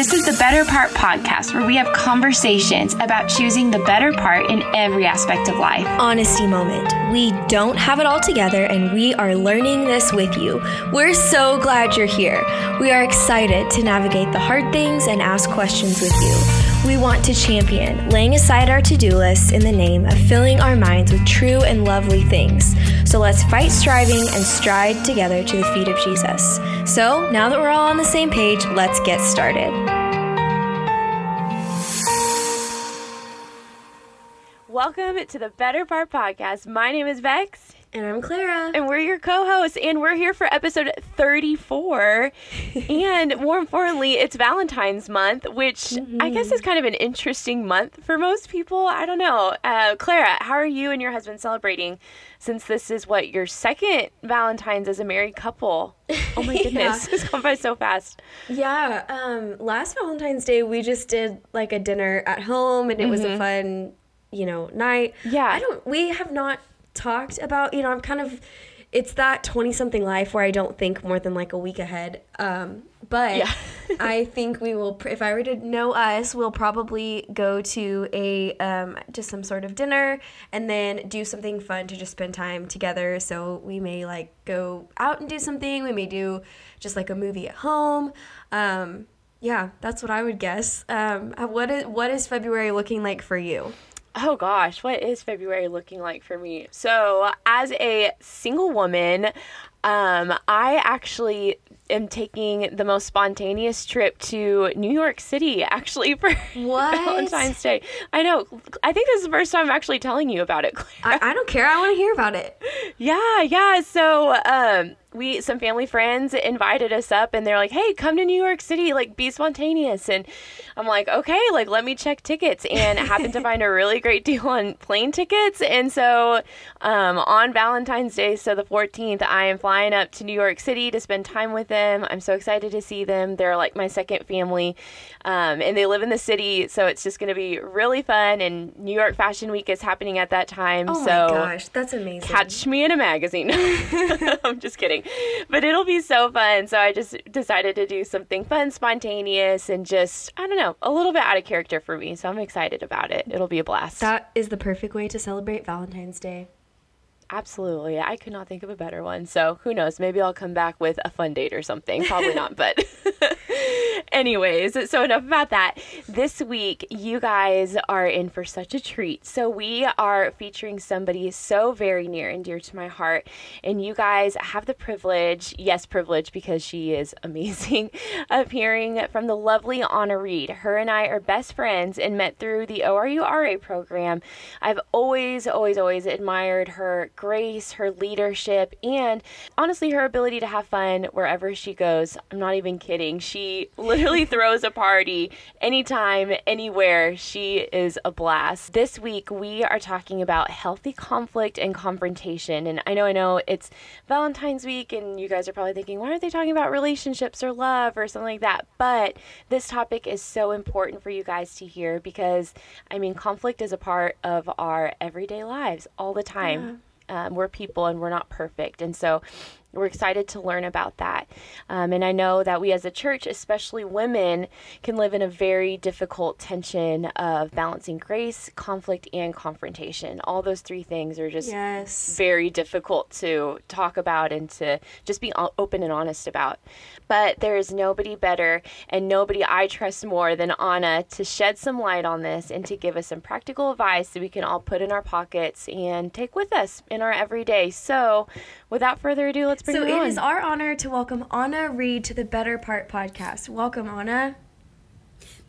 This is the Better Part podcast where we have conversations about choosing the better part in every aspect of life. Honesty moment. We don't have it all together and we are learning this with you. We're so glad you're here. We are excited to navigate the hard things and ask questions with you. We want to champion laying aside our to do lists in the name of filling our minds with true and lovely things. So let's fight striving and stride together to the feet of Jesus. So now that we're all on the same page, let's get started. Welcome to the Better Part Podcast. My name is Bex. And I'm Clara. And we're your co hosts, and we're here for episode 34. and more importantly, it's Valentine's month, which mm-hmm. I guess is kind of an interesting month for most people. I don't know. Uh, Clara, how are you and your husband celebrating since this is what your second Valentine's as a married couple? Oh my goodness, yeah. it's gone by so fast. Yeah. Um, last Valentine's Day, we just did like a dinner at home, and it mm-hmm. was a mm-hmm. fun you know night yeah i don't we have not talked about, you know, I'm kind of it's that 20 something life where I don't think more than like a week ahead. Um, but yeah. I think we will, if I were to know us, we'll probably go to a, um, just some sort of dinner and then do something fun to just spend time together. So we may like go out and do something. We may do just like a movie at home. Um, yeah, that's what I would guess. Um, what is, what is February looking like for you? Oh gosh, what is February looking like for me? So, as a single woman, um, I actually am taking the most spontaneous trip to New York City actually for Valentine's Day. I know. I think this is the first time I'm actually telling you about it. I, I, don't care. I want to hear about it. Yeah, yeah. So, um, we some family friends invited us up and they're like hey come to new york city like be spontaneous and i'm like okay like let me check tickets and happened to find a really great deal on plane tickets and so um, on valentine's day so the 14th i am flying up to new york city to spend time with them i'm so excited to see them they're like my second family um, and they live in the city so it's just going to be really fun and new york fashion week is happening at that time oh so my gosh that's amazing catch me in a magazine i'm just kidding but it'll be so fun. So I just decided to do something fun, spontaneous, and just, I don't know, a little bit out of character for me. So I'm excited about it. It'll be a blast. That is the perfect way to celebrate Valentine's Day. Absolutely. I could not think of a better one. So who knows? Maybe I'll come back with a fun date or something. Probably not, but anyways, so enough about that. This week, you guys are in for such a treat. So we are featuring somebody so very near and dear to my heart. And you guys have the privilege, yes, privilege, because she is amazing, of hearing from the lovely Ana Reed. Her and I are best friends and met through the ORU RA program. I've always, always, always admired her grace, her leadership, and honestly, her ability to have fun wherever she goes. I'm not even kidding. She literally throws a party anytime, anywhere. She is a blast. This week, we are talking about healthy conflict and confrontation. And I know, I know it's Valentine's week, and you guys are probably thinking, why aren't they talking about relationships or love or something like that? But this topic is so important for you guys to hear because, I mean, conflict is a part of our everyday lives all the time. Yeah um, we're people and we're not perfect. And so we're excited to learn about that. Um, and I know that we as a church, especially women, can live in a very difficult tension of balancing grace, conflict, and confrontation. All those three things are just yes. very difficult to talk about and to just be open and honest about. But there is nobody better and nobody I trust more than Ana to shed some light on this and to give us some practical advice that we can all put in our pockets and take with us in our everyday. So, without further ado, let's bring so it on. So it is our honor to welcome Ana Reed to the Better Part podcast. Welcome, Ana.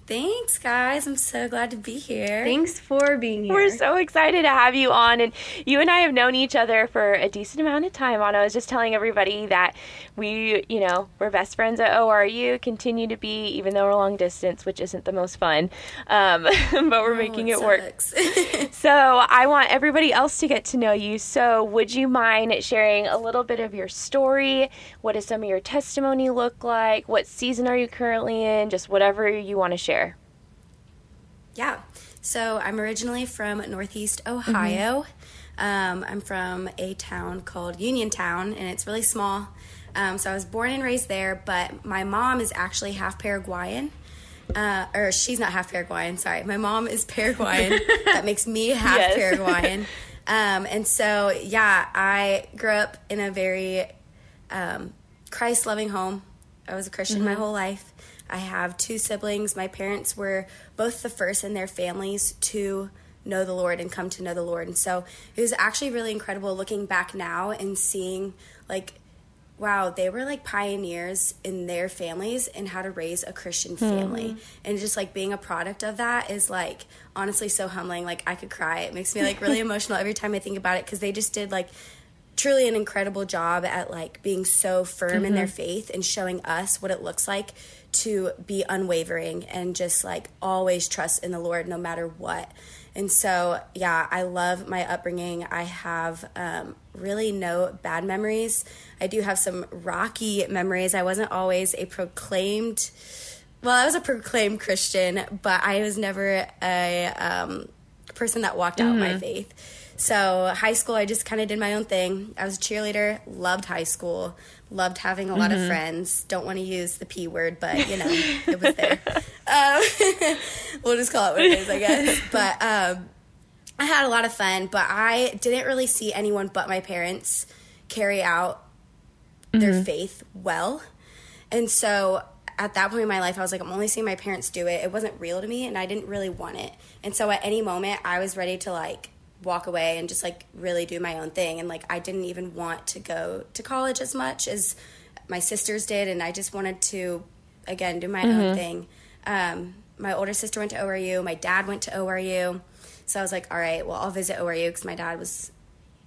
Thanks, guys. I'm so glad to be here. Thanks for being here. We're so excited to have you on. And you and I have known each other for a decent amount of time. Ana I was just telling everybody that we, you know, we're best friends at ORU, continue to be, even though we're long distance, which isn't the most fun. Um, but we're oh, making it, it work. so I want everybody else to get to know you. So would you mind sharing a little bit of your story? What does some of your testimony look like? What season are you currently in? Just whatever you want to share. Yeah. So I'm originally from Northeast Ohio. Mm-hmm. Um, I'm from a town called Uniontown, and it's really small. Um, so I was born and raised there, but my mom is actually half Paraguayan. uh, or she's not half Paraguayan. Sorry, my mom is Paraguayan. that makes me half yes. Paraguayan. Um, and so, yeah, I grew up in a very um, Christ loving home. I was a Christian mm-hmm. my whole life. I have two siblings. My parents were both the first in their families to know the Lord and come to know the Lord. And so it was actually really incredible looking back now and seeing like wow, they were like pioneers in their families in how to raise a Christian hmm. family. Mm-hmm. And just like being a product of that is like honestly so humbling. Like I could cry. It makes me like really emotional every time I think about it because they just did like truly an incredible job at like being so firm mm-hmm. in their mm-hmm. faith and showing us what it looks like to be unwavering and just like always trust in the Lord no matter what. And so, yeah, I love my upbringing. I have um, really no bad memories. I do have some rocky memories. I wasn't always a proclaimed, well, I was a proclaimed Christian, but I was never a um, person that walked out mm-hmm. my faith. So, high school, I just kind of did my own thing. I was a cheerleader, loved high school, loved having a lot mm-hmm. of friends. Don't want to use the P word, but you know, it was there. Um, we'll just call it what it is, I guess. But um, I had a lot of fun, but I didn't really see anyone but my parents carry out mm-hmm. their faith well. And so at that point in my life, I was like, I'm only seeing my parents do it. It wasn't real to me, and I didn't really want it. And so at any moment, I was ready to like walk away and just like really do my own thing. And like, I didn't even want to go to college as much as my sisters did. And I just wanted to, again, do my mm-hmm. own thing. Um, my older sister went to ORU, my dad went to ORU. So I was like, all right, well, I'll visit ORU because my dad was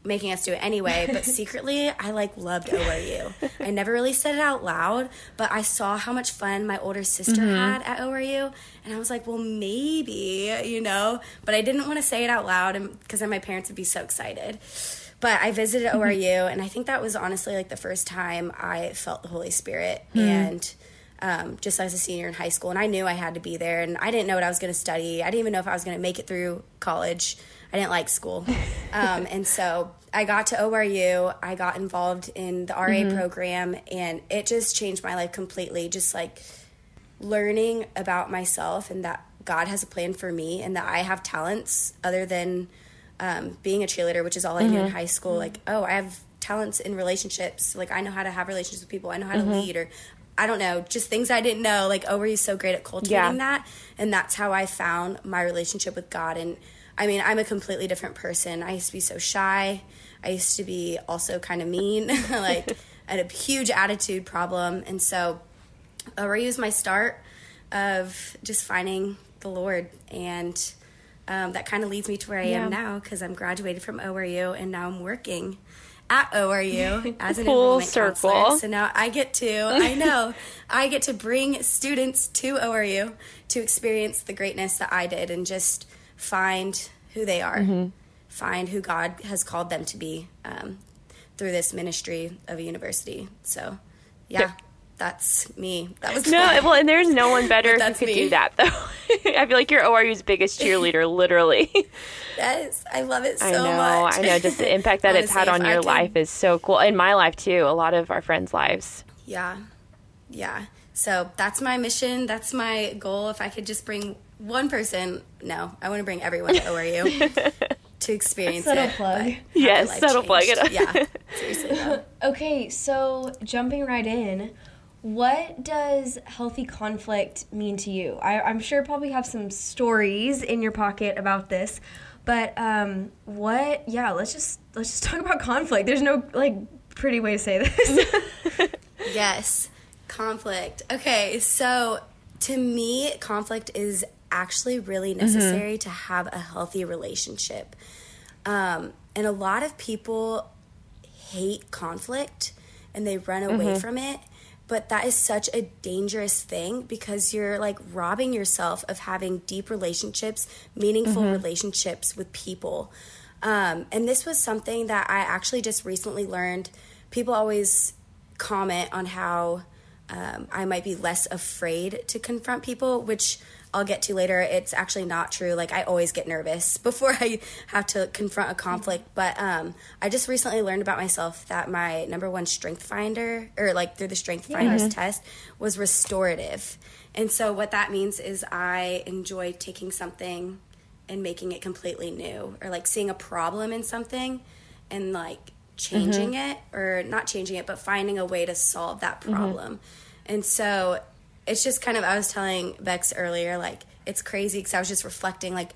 making us do it anyway. But secretly, I like loved ORU. I never really said it out loud, but I saw how much fun my older sister mm-hmm. had at ORU, and I was like, well, maybe, you know. But I didn't want to say it out loud because then my parents would be so excited. But I visited mm-hmm. ORU, and I think that was honestly like the first time I felt the Holy Spirit mm-hmm. and um, just as a senior in high school. And I knew I had to be there. And I didn't know what I was going to study. I didn't even know if I was going to make it through college. I didn't like school. Um, and so I got to ORU. I got involved in the RA mm-hmm. program. And it just changed my life completely. Just like learning about myself and that God has a plan for me and that I have talents other than um, being a cheerleader, which is all I mm-hmm. did in high school. Like, oh, I have talents in relationships. Like I know how to have relationships with people. I know how mm-hmm. to lead or I don't know, just things I didn't know. Like, oh, were you so great at cultivating yeah. that? And that's how I found my relationship with God. And I mean, I'm a completely different person. I used to be so shy. I used to be also kind of mean, like, I had a huge attitude problem. And so, ORU was my start of just finding the Lord. And um, that kind of leads me to where I yeah. am now because I'm graduated from ORU and now I'm working at ORU as an Full enrollment circle. counselor. So now I get to, I know, I get to bring students to ORU to experience the greatness that I did and just find who they are, mm-hmm. find who God has called them to be um, through this ministry of a university. So, yeah. yeah that's me. That was no. Well, and there's no one better who could me. do that though. I feel like you're ORU's biggest cheerleader, literally. yes, I love it so I know, much. I know. Just the impact that it's had on your life is so cool. In my life too. A lot of our friends' lives. Yeah, yeah. So that's my mission. That's my goal. If I could just bring one person, no, I want to bring everyone to ORU. to experience subtle it. plug. Yes, subtle plug it. yeah, seriously. okay, so jumping right in, what does healthy conflict mean to you? I, am sure probably have some stories in your pocket about this, but um, what? Yeah, let's just let's just talk about conflict. There's no like pretty way to say this. yes, conflict. Okay, so to me, conflict is actually really mm-hmm. necessary mm-hmm. to have a healthy relationship, um, and a lot of people hate conflict and they run away mm-hmm. from it but that is such a dangerous thing because you're like robbing yourself of having deep relationships, meaningful mm-hmm. relationships with people. Um, and this was something that I actually just recently learned. People always comment on how um, I might be less afraid to confront people, which I'll get to later, it's actually not true. Like I always get nervous before I have to confront a conflict. But um, I just recently learned about myself that my number one strength finder, or like through the strength finders test, was restorative. And so what that means is I enjoy taking something and making it completely new, or like seeing a problem in something and like changing mm-hmm. it, or not changing it, but finding a way to solve that problem. Mm-hmm. And so it's just kind of I was telling Bex earlier, like it's crazy because I was just reflecting, like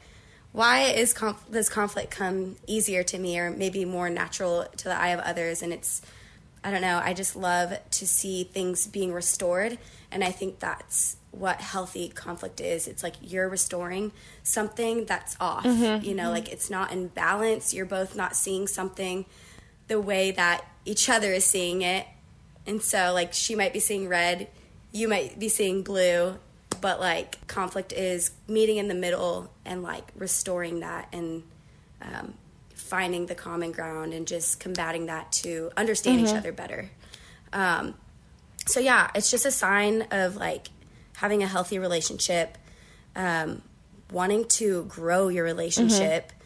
why is conf- does conflict come easier to me or maybe more natural to the eye of others? And it's I don't know. I just love to see things being restored, and I think that's what healthy conflict is. It's like you're restoring something that's off. Mm-hmm. You know, like it's not in balance. You're both not seeing something the way that each other is seeing it. And so, like, she might be seeing red, you might be seeing blue but like conflict is meeting in the middle and like restoring that and um, finding the common ground and just combating that to understand mm-hmm. each other better um, so yeah it's just a sign of like having a healthy relationship um, wanting to grow your relationship mm-hmm.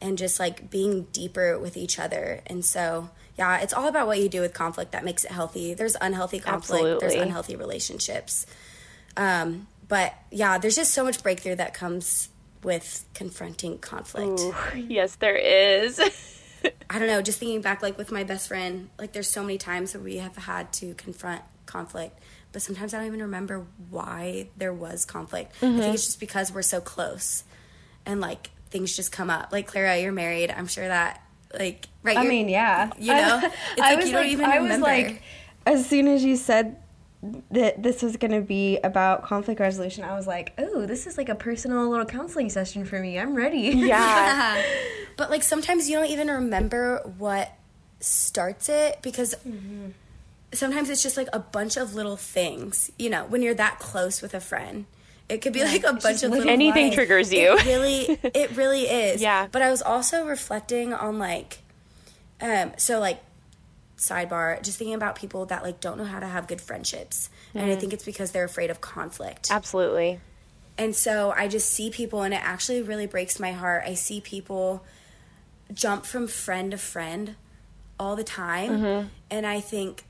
And just like being deeper with each other and so yeah, it's all about what you do with conflict that makes it healthy. There's unhealthy conflict, Absolutely. there's unhealthy relationships. Um, but yeah, there's just so much breakthrough that comes with confronting conflict. Ooh, yes, there is. I don't know, just thinking back, like with my best friend, like there's so many times where we have had to confront conflict, but sometimes I don't even remember why there was conflict. Mm-hmm. I think mm-hmm. it's just because we're so close and like things just come up. Like Clara, you're married. I'm sure that like right. I mean, yeah. You know, it's I like was you don't like, even I remember. was like, as soon as you said that this was going to be about conflict resolution, I was like, oh, this is like a personal little counseling session for me. I'm ready. Yeah. but like sometimes you don't even remember what starts it because. Mm-hmm. Sometimes it's just like a bunch of little things, you know, when you're that close with a friend it could be like a bunch of little anything life. triggers you. It really, it really is. Yeah. But I was also reflecting on like, um, so like, sidebar, just thinking about people that like don't know how to have good friendships, mm-hmm. and I mm-hmm. think it's because they're afraid of conflict. Absolutely. And so I just see people, and it actually really breaks my heart. I see people jump from friend to friend all the time, mm-hmm. and I think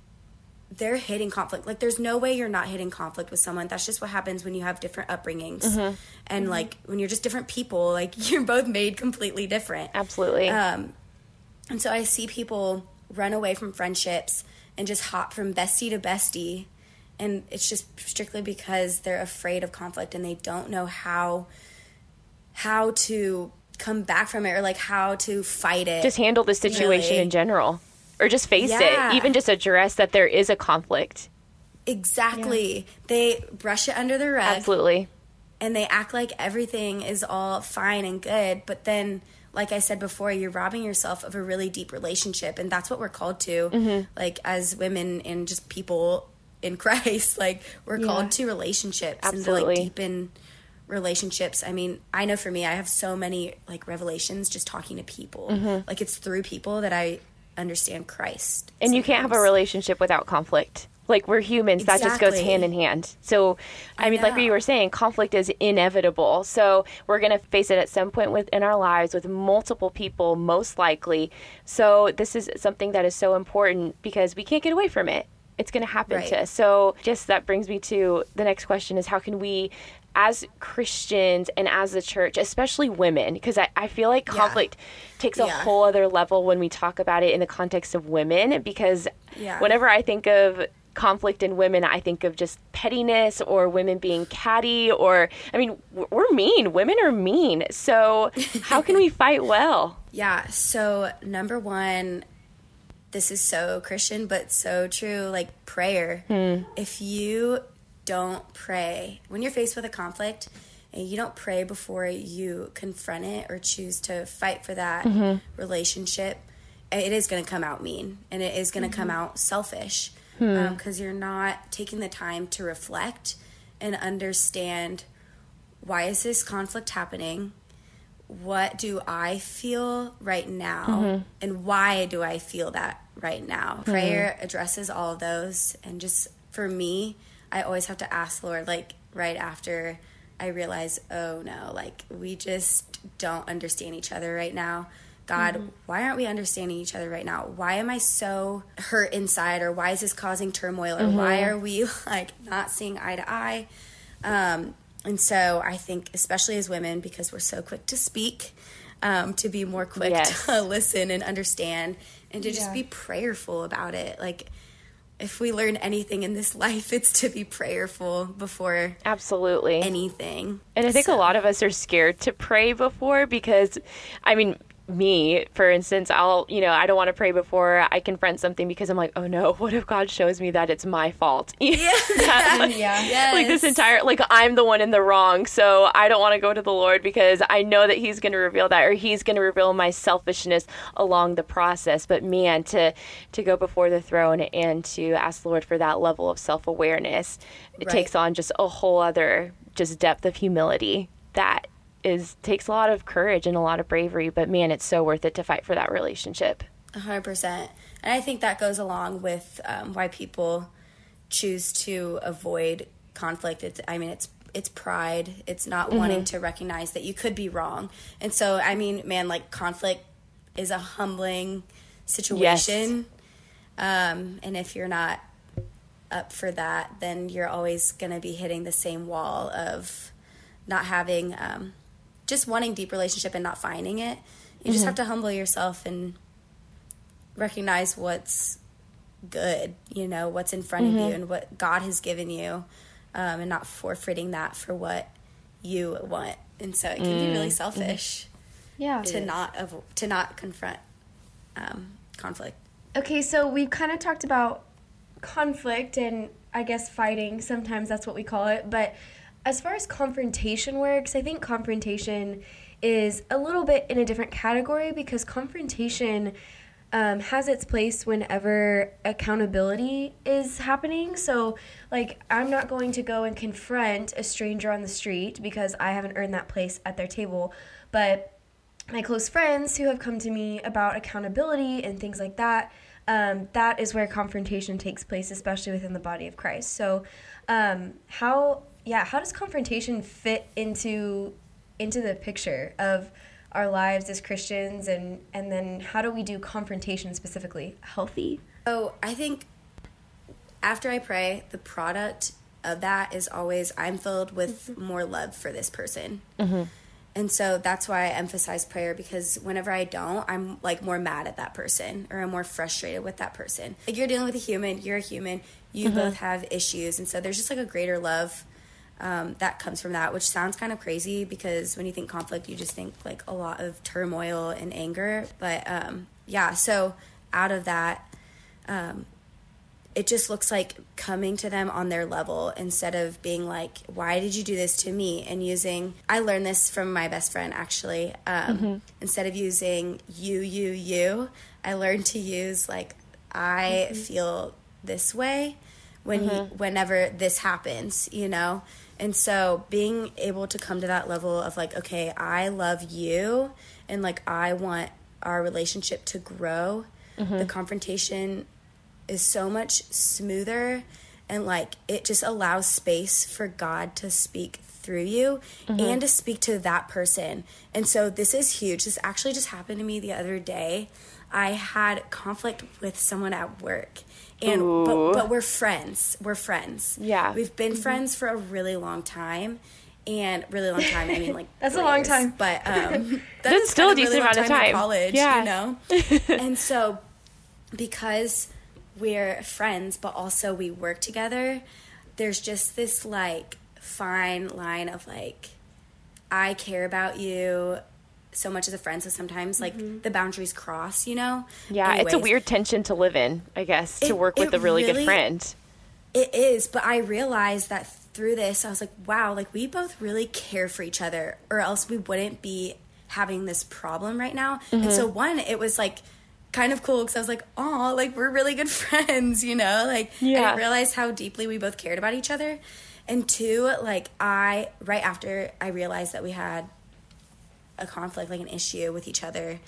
they're hitting conflict. Like there's no way you're not hitting conflict with someone. That's just what happens when you have different upbringings. Mm-hmm. And mm-hmm. like when you're just different people, like you're both made completely different. Absolutely. Um and so I see people run away from friendships and just hop from bestie to bestie and it's just strictly because they're afraid of conflict and they don't know how how to come back from it or like how to fight it. Just handle the situation really. in general or just face yeah. it, even just address that there is a conflict. Exactly. Yeah. They brush it under the rug. Absolutely. And they act like everything is all fine and good, but then like I said before, you're robbing yourself of a really deep relationship, and that's what we're called to. Mm-hmm. Like as women and just people in Christ, like we're yeah. called to relationships Absolutely. and to like deepen relationships. I mean, I know for me, I have so many like revelations just talking to people. Mm-hmm. Like it's through people that I understand Christ. And sometimes. you can't have a relationship without conflict. Like we're humans, exactly. that just goes hand in hand. So, I, I mean, know. like you were saying, conflict is inevitable. So we're going to face it at some point within our lives with multiple people, most likely. So this is something that is so important because we can't get away from it it's going to happen right. to us. So, just that brings me to the next question is how can we as Christians and as the church, especially women, because I, I feel like conflict yeah. takes a yeah. whole other level when we talk about it in the context of women. Because yeah. whenever I think of conflict in women, I think of just pettiness or women being catty, or I mean, we're mean. Women are mean. So, how can we fight well? Yeah. So, number one, this is so Christian, but so true. Like prayer. Hmm. If you don't pray when you're faced with a conflict and you don't pray before you confront it or choose to fight for that mm-hmm. relationship it is going to come out mean and it is going to mm-hmm. come out selfish because hmm. um, you're not taking the time to reflect and understand why is this conflict happening what do i feel right now mm-hmm. and why do i feel that right now mm-hmm. prayer addresses all of those and just for me I always have to ask the Lord, like right after I realize, oh no, like we just don't understand each other right now. God, mm-hmm. why aren't we understanding each other right now? Why am I so hurt inside? Or why is this causing turmoil? Or mm-hmm. why are we like not seeing eye to eye? Um, and so I think, especially as women, because we're so quick to speak, um, to be more quick yes. to listen and understand and to just be prayerful about it. Like, if we learn anything in this life, it's to be prayerful before absolutely anything. And I think so. a lot of us are scared to pray before because, I mean, me, for instance, I'll, you know, I don't want to pray before I confront something because I'm like, oh no, what if God shows me that it's my fault? Yeah. that, like, yeah. Yes. Like this entire, like I'm the one in the wrong. So I don't want to go to the Lord because I know that He's going to reveal that or He's going to reveal my selfishness along the process. But man, to, to go before the throne and to ask the Lord for that level of self awareness, it right. takes on just a whole other just depth of humility that is takes a lot of courage and a lot of bravery, but man, it's so worth it to fight for that relationship. 100%. And I think that goes along with um, why people choose to avoid conflict. It's, I mean, it's it's pride. It's not mm-hmm. wanting to recognize that you could be wrong. And so, I mean, man, like conflict is a humbling situation. Yes. Um, and if you're not up for that, then you're always going to be hitting the same wall of not having um, just wanting deep relationship and not finding it. You mm-hmm. just have to humble yourself and recognize what's good, you know, what's in front mm-hmm. of you and what God has given you, um, and not forfeiting that for what you want. And so it can mm-hmm. be really mm-hmm. selfish, yeah, to not avo- to not confront um, conflict. Okay, so we kind of talked about conflict and I guess fighting. Sometimes that's what we call it, but as far as confrontation works, I think confrontation is a little bit in a different category because confrontation um, has its place whenever accountability is happening. So, like, I'm not going to go and confront a stranger on the street because I haven't earned that place at their table. But my close friends who have come to me about accountability and things like that, um, that is where confrontation takes place, especially within the body of Christ. So, um, how yeah, how does confrontation fit into into the picture of our lives as Christians and and then how do we do confrontation specifically healthy? Oh, I think after I pray, the product of that is always I'm filled with mm-hmm. more love for this person. Mm-hmm. And so that's why I emphasize prayer because whenever I don't, I'm like more mad at that person or I'm more frustrated with that person. Like you're dealing with a human, you're a human, you mm-hmm. both have issues. And so there's just like a greater love um, that comes from that, which sounds kind of crazy because when you think conflict, you just think like a lot of turmoil and anger. But um, yeah, so out of that, um, it just looks like coming to them on their level instead of being like, why did you do this to me? And using, I learned this from my best friend actually. Um, mm-hmm. Instead of using you, you, you, I learned to use like, I mm-hmm. feel this way when mm-hmm. you, whenever this happens, you know? And so being able to come to that level of like, okay, I love you and like I want our relationship to grow, mm-hmm. the confrontation is so much smoother and like it just allows space for God to speak through you mm-hmm. and to speak to that person. And so this is huge. This actually just happened to me the other day. I had conflict with someone at work and but, but we're friends. We're friends. Yeah. We've been mm-hmm. friends for a really long time. And really long time i mean like that's a long years, time. But um that's, that's still a decent really amount of time in college yeah. you know? And so because we're friends but also we work together there's just this like fine line of like i care about you so much as a friend. So sometimes like mm-hmm. the boundaries cross, you know? Yeah, Anyways, it's a weird tension to live in, I guess, it, to work with a really, really, good friend. It is, but I realized that through this, I was like, wow, like we both really care for each other, or else we wouldn't be having this problem right now. Mm-hmm. And so, one, it was like, kind of cool because I was like, oh, like we're really good friends, you know? Like, yeah. I realized how deeply we both cared about each other. And two, like, I, right after I realized that we had a conflict, like an issue with each other,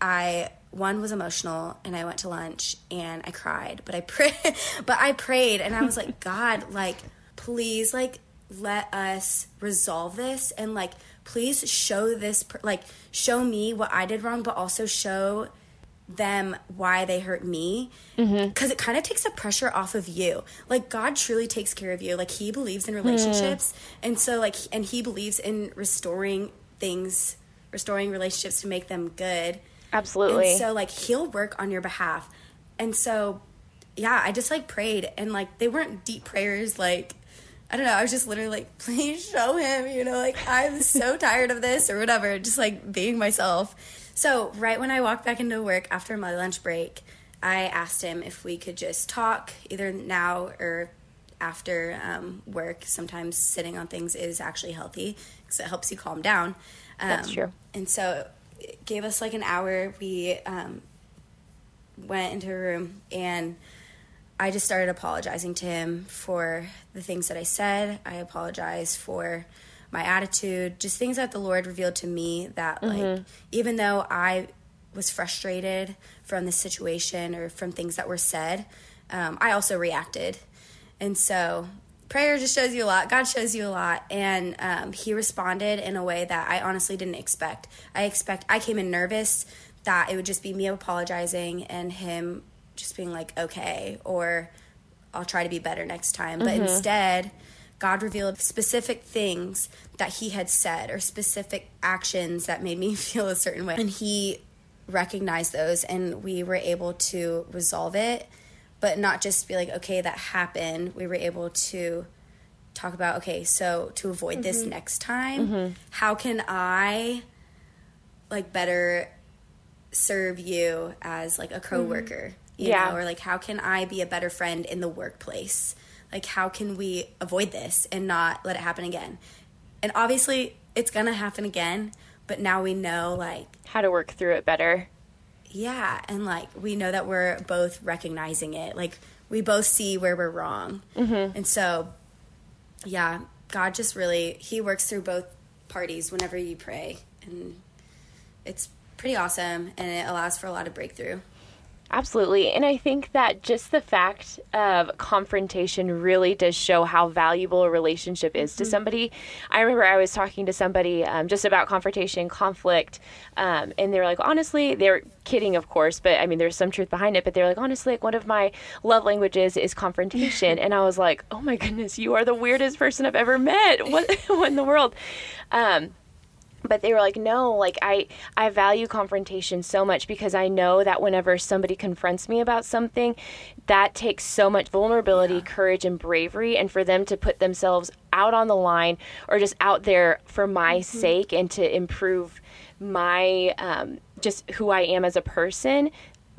I one was emotional and I went to lunch and I cried, but I prayed, but I prayed and I was like, God, like, please, like, let us resolve this and like please show this like show me what I did wrong but also show them why they hurt me because mm-hmm. it kind of takes the pressure off of you like god truly takes care of you like he believes in relationships mm. and so like and he believes in restoring things restoring relationships to make them good absolutely and so like he'll work on your behalf and so yeah i just like prayed and like they weren't deep prayers like I don't know. I was just literally like, please show him, you know, like I'm so tired of this or whatever, just like being myself. So, right when I walked back into work after my lunch break, I asked him if we could just talk either now or after um, work. Sometimes sitting on things is actually healthy because it helps you calm down. Um, That's true. And so, it gave us like an hour. We um, went into a room and I just started apologizing to him for the things that I said. I apologized for my attitude, just things that the Lord revealed to me that mm-hmm. like even though I was frustrated from the situation or from things that were said, um, I also reacted. And so prayer just shows you a lot. God shows you a lot. And um, he responded in a way that I honestly didn't expect. I expect I came in nervous that it would just be me apologizing and him just being like, okay, or I'll try to be better next time. But mm-hmm. instead, God revealed specific things that he had said or specific actions that made me feel a certain way. And he recognized those and we were able to resolve it, but not just be like, okay, that happened. We were able to talk about, okay, so to avoid mm-hmm. this next time, mm-hmm. how can I like better serve you as like a coworker? You yeah. know, or like how can I be a better friend in the workplace? Like, how can we avoid this and not let it happen again? And obviously, it's gonna happen again, but now we know, like, how to work through it better. Yeah, and like, we know that we're both recognizing it. Like, we both see where we're wrong. Mm-hmm. And so, yeah, God just really, He works through both parties whenever you pray. And it's pretty awesome, and it allows for a lot of breakthrough. Absolutely. And I think that just the fact of confrontation really does show how valuable a relationship is mm-hmm. to somebody. I remember I was talking to somebody um, just about confrontation, conflict, um, and they were like, honestly, they're kidding, of course, but I mean, there's some truth behind it. But they're like, honestly, like one of my love languages is confrontation. and I was like, oh my goodness, you are the weirdest person I've ever met. What, what in the world? Um, but they were like no like i i value confrontation so much because i know that whenever somebody confronts me about something that takes so much vulnerability yeah. courage and bravery and for them to put themselves out on the line or just out there for my mm-hmm. sake and to improve my um, just who i am as a person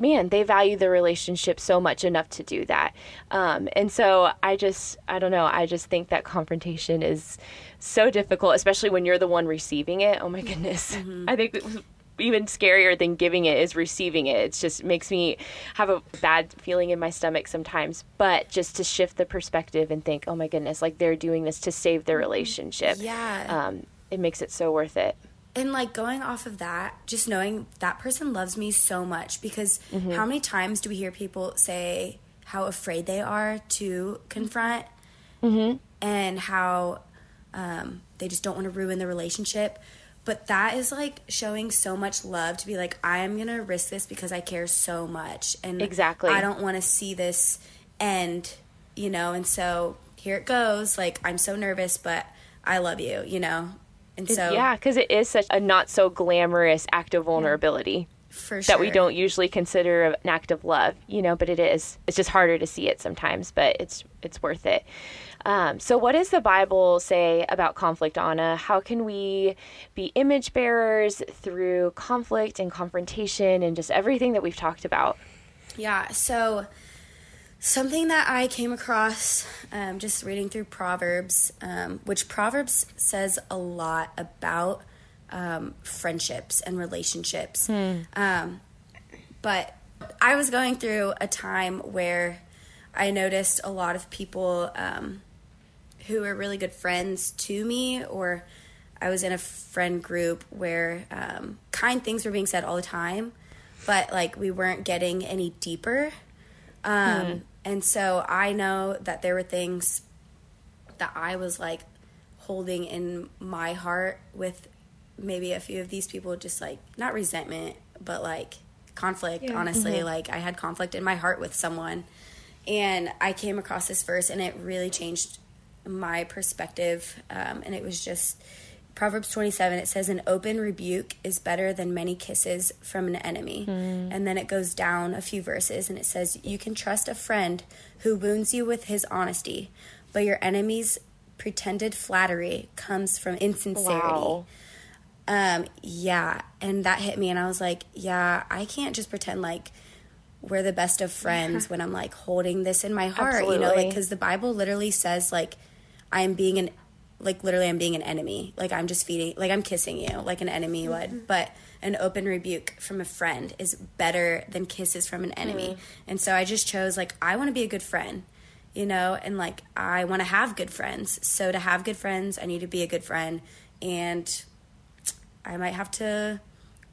man, they value the relationship so much enough to do that. Um, and so I just, I don't know, I just think that confrontation is so difficult, especially when you're the one receiving it. Oh my goodness. Mm-hmm. I think even scarier than giving it is receiving it. It just makes me have a bad feeling in my stomach sometimes. But just to shift the perspective and think, oh my goodness, like they're doing this to save their mm-hmm. relationship. Yeah. Um, it makes it so worth it and like going off of that just knowing that person loves me so much because mm-hmm. how many times do we hear people say how afraid they are to confront mm-hmm. and how um, they just don't want to ruin the relationship? But that is like showing so much love to be like i'm gonna risk this because i care so much and exactly. I don't want to see this end you know? And so here it goes. Like i'm so nervous but i love you you know and so, yeah, because it is such a not so glamorous act of vulnerability. For sure. That we don't usually consider an act of love, you know, but it is. It's just harder to see it sometimes, but it's it's worth it. Um, so, what does the Bible say about conflict, Ana? How can we be image bearers through conflict and confrontation and just everything that we've talked about? Yeah. So, Something that I came across um, just reading through Proverbs, um, which Proverbs says a lot about um, friendships and relationships. Hmm. Um, but I was going through a time where I noticed a lot of people um, who were really good friends to me, or I was in a friend group where um, kind things were being said all the time, but like we weren't getting any deeper. Um, hmm. And so I know that there were things that I was like holding in my heart with maybe a few of these people just like not resentment but like conflict yeah. honestly mm-hmm. like i had conflict in my heart with someone and i came across this verse and it really changed my perspective um, and it was just proverbs 27 it says an open rebuke is better than many kisses from an enemy mm. and then it goes down a few verses and it says you can trust a friend who wounds you with his honesty but your enemy's pretended flattery comes from insincerity wow. Um, yeah, and that hit me, and I was like, yeah, I can't just pretend like we're the best of friends when I'm like holding this in my heart, Absolutely. you know, like because the Bible literally says like I'm being an like literally I'm being an enemy, like I'm just feeding, like I'm kissing you, like an enemy mm-hmm. would, but an open rebuke from a friend is better than kisses from an enemy, mm-hmm. and so I just chose like I want to be a good friend you know, and like I want to have good friends. So to have good friends, I need to be a good friend. And I might have to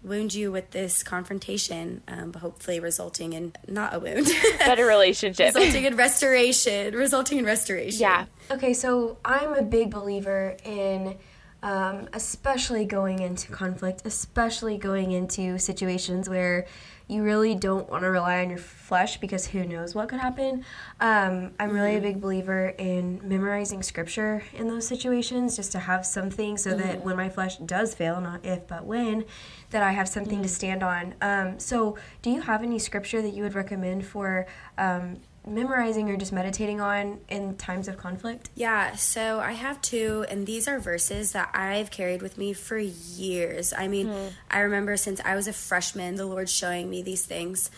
wound you with this confrontation, um, but hopefully resulting in not a wound. Better relationship. resulting in restoration. Resulting in restoration. Yeah. Okay, so I'm a big believer in um, especially going into conflict, especially going into situations where you really don't want to rely on your flesh because who knows what could happen. Um, I'm really a mm-hmm. big believer in memorizing scripture in those situations just to have something so mm-hmm. that when my flesh does fail, not if but when, that I have something mm-hmm. to stand on. Um, so, do you have any scripture that you would recommend for um, memorizing or just meditating on in times of conflict? Yeah, so I have two, and these are verses that I've carried with me for years. I mean, mm. I remember since I was a freshman, the Lord showing me these things.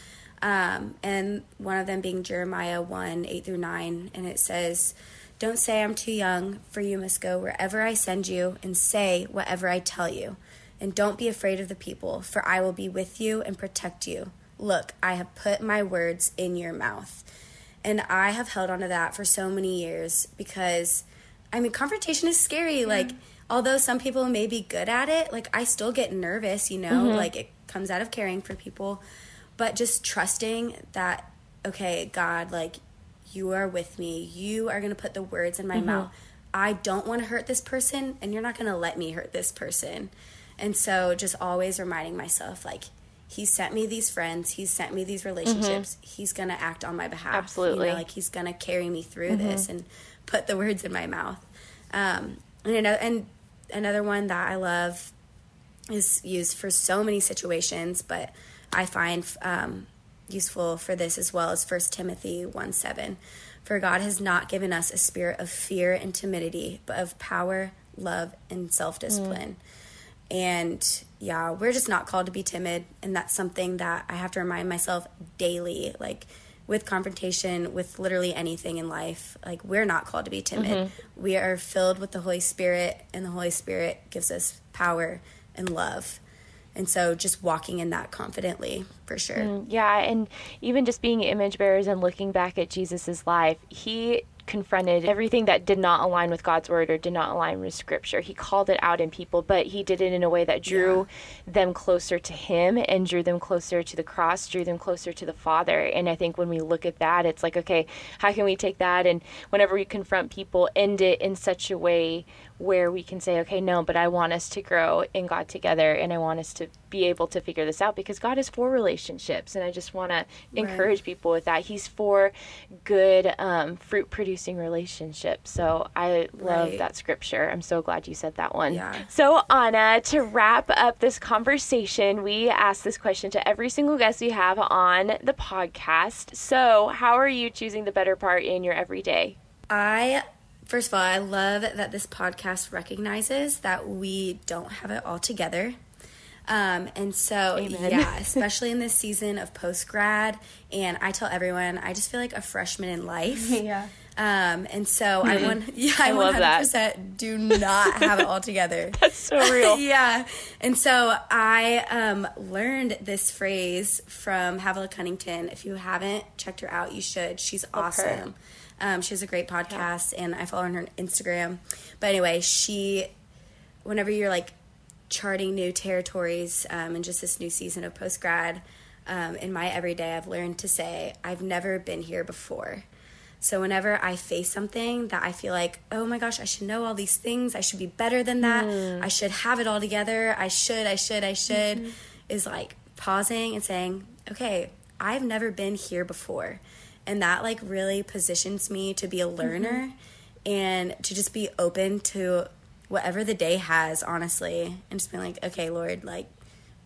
Um, and one of them being Jeremiah 1 8 through 9. And it says, Don't say I'm too young, for you must go wherever I send you, and say whatever I tell you. And don't be afraid of the people, for I will be with you and protect you. Look, I have put my words in your mouth. And I have held on to that for so many years because, I mean, confrontation is scary. Yeah. Like, although some people may be good at it, like, I still get nervous, you know, mm-hmm. like, it comes out of caring for people. But just trusting that, okay, God, like, you are with me. You are going to put the words in my mm-hmm. mouth. I don't want to hurt this person, and you're not going to let me hurt this person. And so, just always reminding myself, like, he sent me these friends he sent me these relationships mm-hmm. he's gonna act on my behalf absolutely. you know, like he's gonna carry me through mm-hmm. this and put the words in my mouth. Um, and another and another one that i love is used for so many situations but i find um, useful for this as well as 1 timothy 1 7 for god has not given us a spirit of fear and timidity but of power love and self-discipline. Mm. And yeah, we're just not called to be timid. And that's something that I have to remind myself daily. Like with confrontation, with literally anything in life, like we're not called to be timid. Mm-hmm. We are filled with the Holy Spirit, and the Holy Spirit gives us power and love. And so just walking in that confidently for sure. Mm, yeah. And even just being image bearers and looking back at Jesus's life, he confronted everything that did not align with God's word or did not align with scripture. He called it out in people, but he did it in a way that drew yeah. them closer to him and drew them closer to the cross, drew them closer to the Father. And I think when we look at that, it's like, okay, how can we take that and whenever we confront people, end it in such a way where we can say, okay, no, but I want us to grow in God together and I want us to be able to figure this out because God is for relationships. And I just want to encourage right. people with that. He's for good, um, fruit producing relationships. So I love right. that scripture. I'm so glad you said that one. Yeah. So, Ana, to wrap up this conversation, we ask this question to every single guest we have on the podcast. So, how are you choosing the better part in your everyday? I First of all, I love that this podcast recognizes that we don't have it all together. Um, and so, Amen. yeah, especially in this season of post grad, and I tell everyone, I just feel like a freshman in life. Yeah. Um, and so I want, yeah, I, one hundred percent do not have it all together. That's so real. yeah. And so I um, learned this phrase from Havilah Cunnington. If you haven't checked her out, you should. She's awesome. Um, she has a great podcast, yeah. and I follow her on her Instagram. But anyway, she, whenever you're like charting new territories um, and just this new season of post grad, um, in my everyday, I've learned to say, I've never been here before. So whenever I face something that I feel like, oh my gosh, I should know all these things, I should be better than that, mm. I should have it all together, I should, I should, I should, mm-hmm. is like pausing and saying, okay, I've never been here before. And that like really positions me to be a learner mm-hmm. and to just be open to whatever the day has, honestly, and just being like, okay, Lord, like,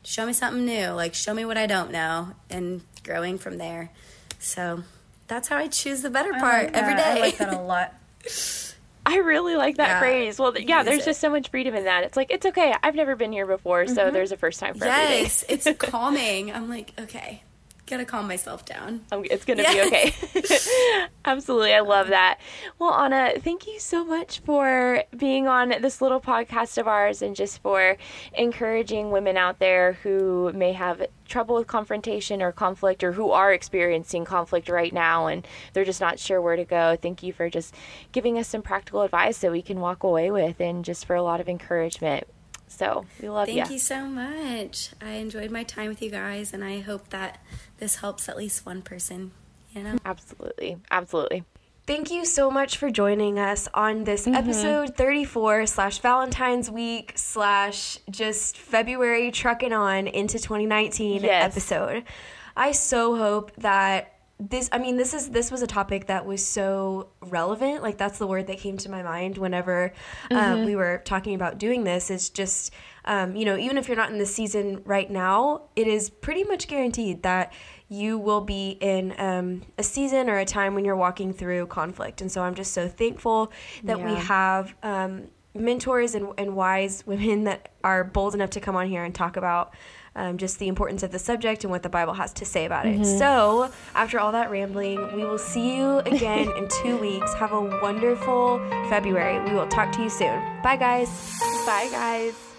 show me something new, like, show me what I don't know, and growing from there. So that's how I choose the better part like every day. I like that a lot. I really like that yeah. phrase. Well, yeah, there's it. just so much freedom in that. It's like it's okay. I've never been here before, so mm-hmm. there's a first time for yes, everything. Yes, it's calming. I'm like, okay, gotta calm myself down. it's gonna yes. be okay. Absolutely, I love that. Well, Ana, thank you so much for being on this little podcast of ours and just for encouraging women out there who may have trouble with confrontation or conflict or who are experiencing conflict right now and they're just not sure where to go. Thank you for just giving us some practical advice that we can walk away with and just for a lot of encouragement. So we love Thank you so much. I enjoyed my time with you guys, and I hope that this helps at least one person. You know, absolutely, absolutely. Thank you so much for joining us on this mm-hmm. episode 34 slash Valentine's Week slash just February trucking on into 2019 yes. episode. I so hope that this i mean this is this was a topic that was so relevant like that's the word that came to my mind whenever um, mm-hmm. we were talking about doing this it's just um, you know even if you're not in the season right now it is pretty much guaranteed that you will be in um, a season or a time when you're walking through conflict and so i'm just so thankful that yeah. we have um, mentors and, and wise women that are bold enough to come on here and talk about um, just the importance of the subject and what the Bible has to say about it. Mm-hmm. So, after all that rambling, we will see you again in two weeks. Have a wonderful February. We will talk to you soon. Bye, guys. Bye, guys.